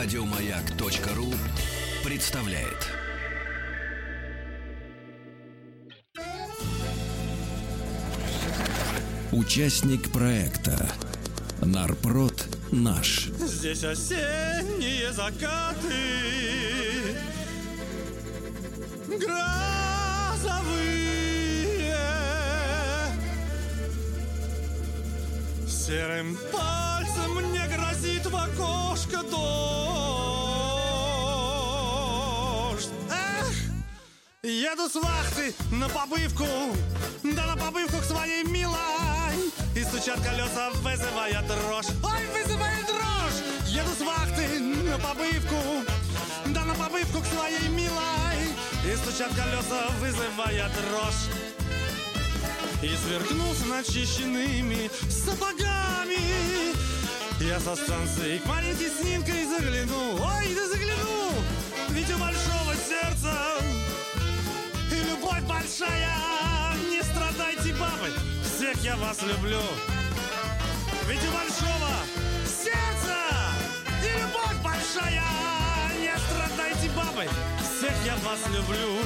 Радиомаяк.ру представляет. Участник проекта Нарпрод наш. Здесь осенние закаты Грозовые Серым пальцем мне грозит еду с вахты на побывку Да на побывку к своей милой. И стучат колеса, вызывая дрожь. Ой, вызывает дрожь! Еду с вахты на побывку Да на побывку к своей милой. И стучат колеса, вызывая дрожь. И сверкнув начищенными сапогами Я со станции к маленькой снинкой загляну. Ой, Всех я вас люблю! Ведь у большого сердца И любовь большая Не страдайте, бабы Всех я вас люблю.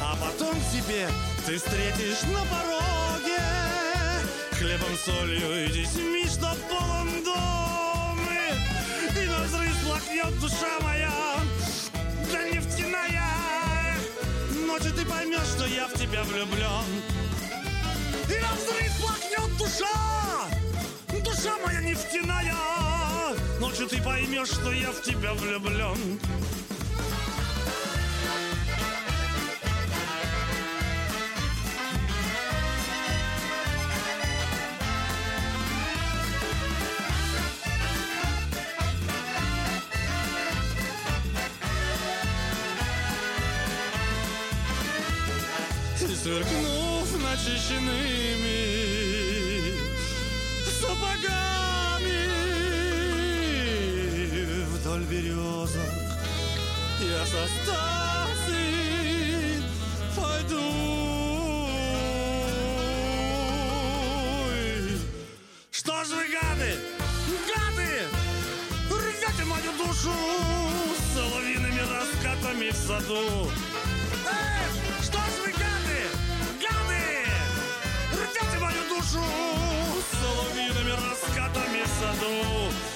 А потом тебе ты встретишь на пороге Хлебом, солью и детьми, что полон дом. И на взрыв плакнет душа моя Да нефтяная. Ночью ты поймешь, что я в тебя влюблен нефтяная Ночью ты поймешь, что я в тебя влюблен сверкнув начищенными сапогами березок я со пойду. Что ж вы, гады, гады, рвете мою душу соловьиными раскатами в саду. Эх, что ж гады, гады, рвете мою душу соловьиными раскатами в саду.